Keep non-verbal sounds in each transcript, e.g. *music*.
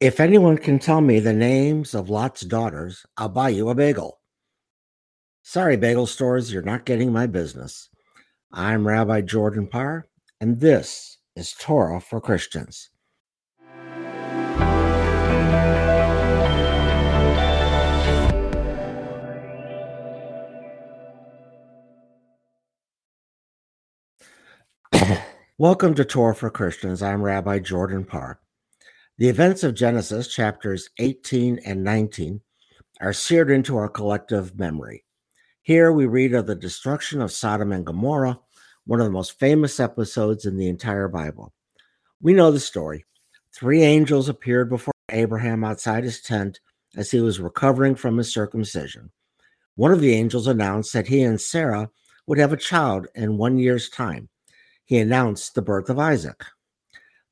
If anyone can tell me the names of Lot's daughters, I'll buy you a bagel. Sorry, bagel stores, you're not getting my business. I'm Rabbi Jordan Parr, and this is Torah for Christians. *coughs* Welcome to Torah for Christians. I'm Rabbi Jordan Parr. The events of Genesis, chapters 18 and 19, are seared into our collective memory. Here we read of the destruction of Sodom and Gomorrah, one of the most famous episodes in the entire Bible. We know the story. Three angels appeared before Abraham outside his tent as he was recovering from his circumcision. One of the angels announced that he and Sarah would have a child in one year's time. He announced the birth of Isaac.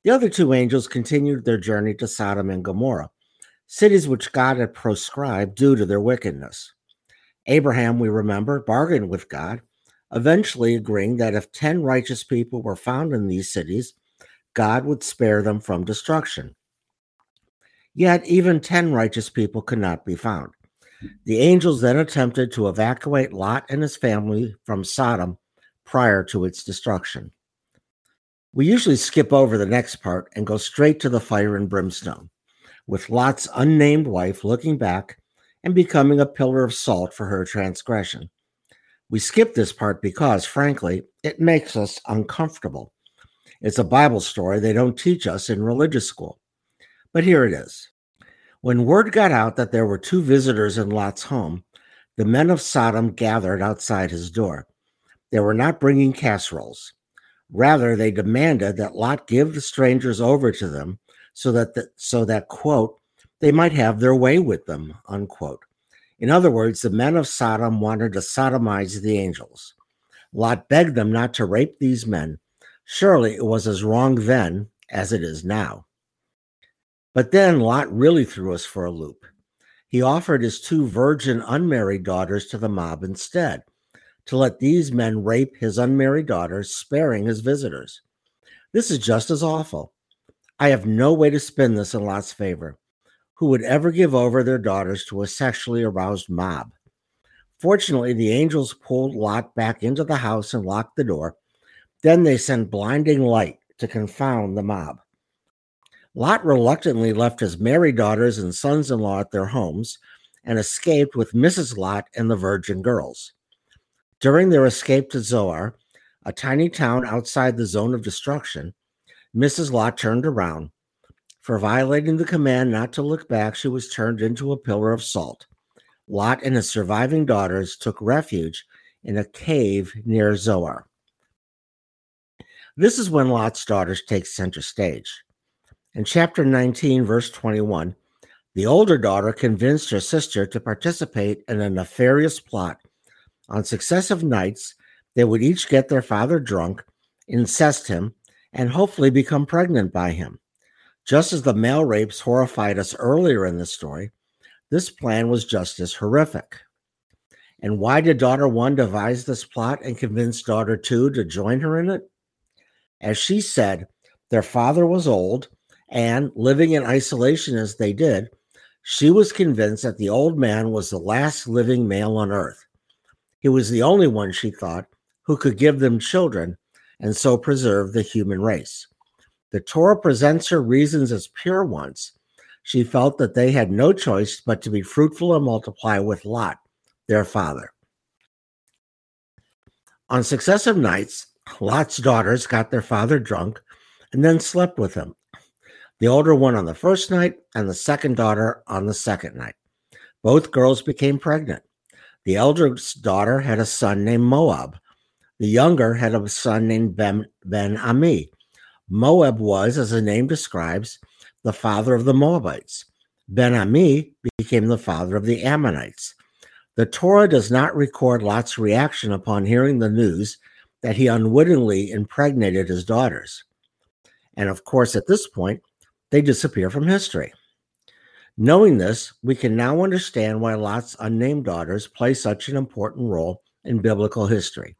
The other two angels continued their journey to Sodom and Gomorrah, cities which God had proscribed due to their wickedness. Abraham, we remember, bargained with God, eventually agreeing that if 10 righteous people were found in these cities, God would spare them from destruction. Yet, even 10 righteous people could not be found. The angels then attempted to evacuate Lot and his family from Sodom prior to its destruction. We usually skip over the next part and go straight to the fire and brimstone, with Lot's unnamed wife looking back and becoming a pillar of salt for her transgression. We skip this part because, frankly, it makes us uncomfortable. It's a Bible story they don't teach us in religious school. But here it is. When word got out that there were two visitors in Lot's home, the men of Sodom gathered outside his door. They were not bringing casseroles. Rather, they demanded that Lot give the strangers over to them so that, the, so that quote, they might have their way with them, unquote. In other words, the men of Sodom wanted to sodomize the angels. Lot begged them not to rape these men. Surely it was as wrong then as it is now. But then Lot really threw us for a loop. He offered his two virgin unmarried daughters to the mob instead to let these men rape his unmarried daughters, sparing his visitors. This is just as awful. I have no way to spin this in Lot's favor. Who would ever give over their daughters to a sexually aroused mob? Fortunately, the angels pulled Lot back into the house and locked the door. Then they sent blinding light to confound the mob. Lot reluctantly left his married daughters and sons in law at their homes and escaped with Mrs. Lot and the virgin girls. During their escape to Zoar, a tiny town outside the zone of destruction, Mrs. Lot turned around. For violating the command not to look back, she was turned into a pillar of salt. Lot and his surviving daughters took refuge in a cave near Zoar. This is when Lot's daughters take center stage. In chapter 19, verse 21, the older daughter convinced her sister to participate in a nefarious plot on successive nights, they would each get their father drunk, incest him, and hopefully become pregnant by him. Just as the male rapes horrified us earlier in the story, this plan was just as horrific. And why did daughter one devise this plot and convince daughter two to join her in it? As she said, their father was old, and living in isolation as they did, she was convinced that the old man was the last living male on earth. He was the only one, she thought, who could give them children and so preserve the human race. The Torah presents her reasons as pure ones. She felt that they had no choice but to be fruitful and multiply with Lot, their father. On successive nights, Lot's daughters got their father drunk and then slept with him. The older one on the first night and the second daughter on the second night. Both girls became pregnant. The eldest daughter had a son named Moab. The younger had a son named Ben, ben Ami. Moab was, as the name describes, the father of the Moabites. Ben Ami became the father of the Ammonites. The Torah does not record Lot's reaction upon hearing the news that he unwittingly impregnated his daughters. And of course, at this point, they disappear from history. Knowing this, we can now understand why Lot's unnamed daughters play such an important role in biblical history.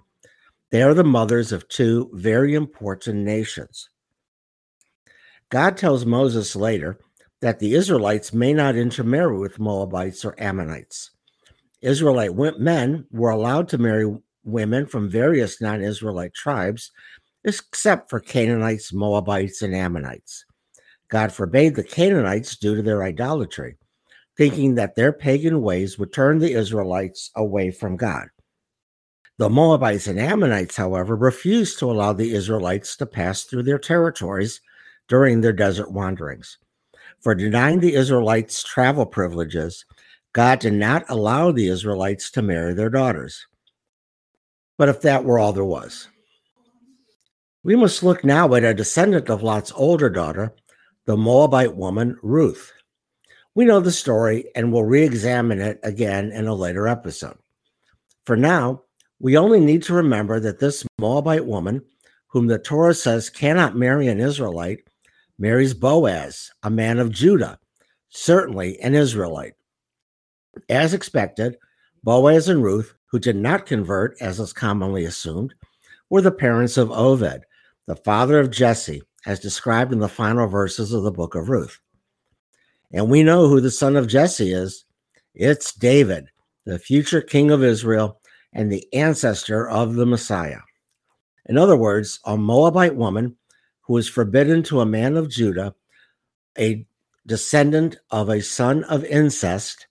They are the mothers of two very important nations. God tells Moses later that the Israelites may not intermarry with Moabites or Ammonites. Israelite men were allowed to marry women from various non Israelite tribes, except for Canaanites, Moabites, and Ammonites. God forbade the Canaanites due to their idolatry, thinking that their pagan ways would turn the Israelites away from God. The Moabites and Ammonites, however, refused to allow the Israelites to pass through their territories during their desert wanderings. For denying the Israelites travel privileges, God did not allow the Israelites to marry their daughters. But if that were all there was, we must look now at a descendant of Lot's older daughter, the Moabite woman Ruth. We know the story and will re examine it again in a later episode. For now, we only need to remember that this Moabite woman, whom the Torah says cannot marry an Israelite, marries Boaz, a man of Judah, certainly an Israelite. As expected, Boaz and Ruth, who did not convert, as is commonly assumed, were the parents of Oved, the father of Jesse, as described in the final verses of the book of Ruth. And we know who the son of Jesse is it's David, the future king of Israel and the ancestor of the Messiah. In other words, a Moabite woman who was forbidden to a man of Judah, a descendant of a son of incest,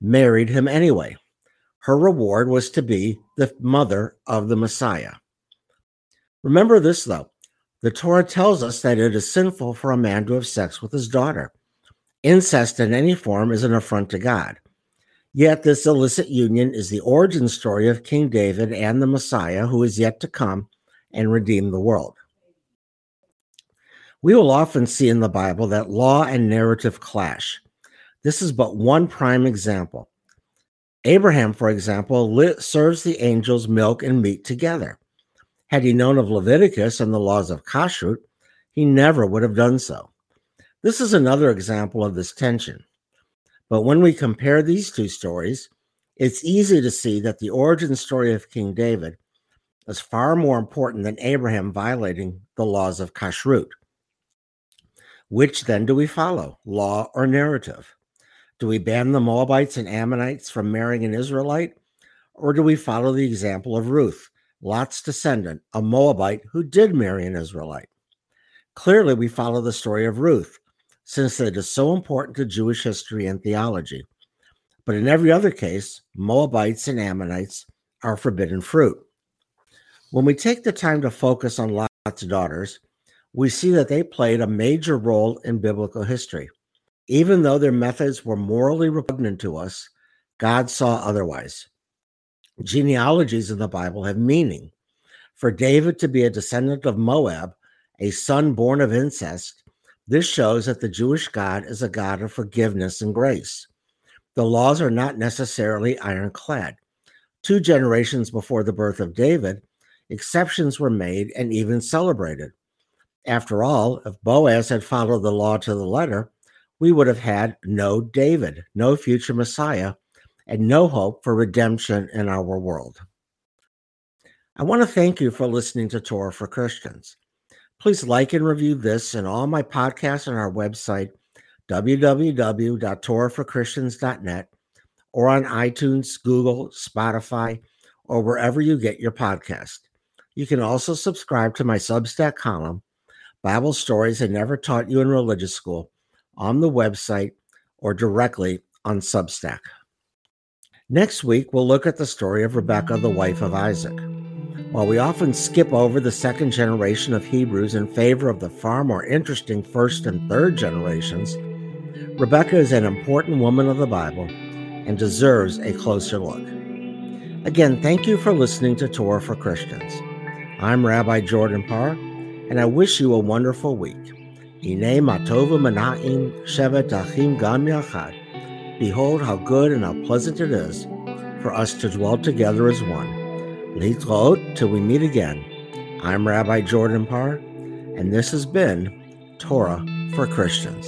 married him anyway. Her reward was to be the mother of the Messiah. Remember this, though the Torah tells us that it is sinful for a man to have sex with his daughter. Incest in any form is an affront to God. Yet, this illicit union is the origin story of King David and the Messiah who is yet to come and redeem the world. We will often see in the Bible that law and narrative clash. This is but one prime example. Abraham, for example, serves the angels milk and meat together. Had he known of Leviticus and the laws of kashrut, he never would have done so. This is another example of this tension. But when we compare these two stories, it's easy to see that the origin story of King David is far more important than Abraham violating the laws of kashrut. Which then do we follow, law or narrative? Do we ban the Moabites and Ammonites from marrying an Israelite? Or do we follow the example of Ruth, Lot's descendant, a Moabite who did marry an Israelite? Clearly, we follow the story of Ruth, since it is so important to Jewish history and theology. But in every other case, Moabites and Ammonites are forbidden fruit. When we take the time to focus on Lot's daughters, we see that they played a major role in biblical history. Even though their methods were morally repugnant to us, God saw otherwise. Genealogies in the Bible have meaning. For David to be a descendant of Moab, a son born of incest, this shows that the Jewish God is a God of forgiveness and grace. The laws are not necessarily ironclad. Two generations before the birth of David, exceptions were made and even celebrated. After all, if Boaz had followed the law to the letter, we would have had no David, no future Messiah, and no hope for redemption in our world. I want to thank you for listening to Torah for Christians. Please like and review this and all my podcasts on our website, www.torahforchristians.net, or on iTunes, Google, Spotify, or wherever you get your podcast. You can also subscribe to my Substack column, Bible Stories I Never Taught You in Religious School, on the website or directly on Substack. Next week, we'll look at the story of Rebekah, the wife of Isaac. While we often skip over the second generation of Hebrews in favor of the far more interesting first and third generations, Rebecca is an important woman of the Bible and deserves a closer look. Again, thank you for listening to Torah for Christians. I'm Rabbi Jordan Parr, and I wish you a wonderful week. Ine matova mana'im shevet achim gam yachad. Behold how good and how pleasant it is for us to dwell together as one. Litrot till we meet again. I'm Rabbi Jordan Parr, and this has been Torah for Christians.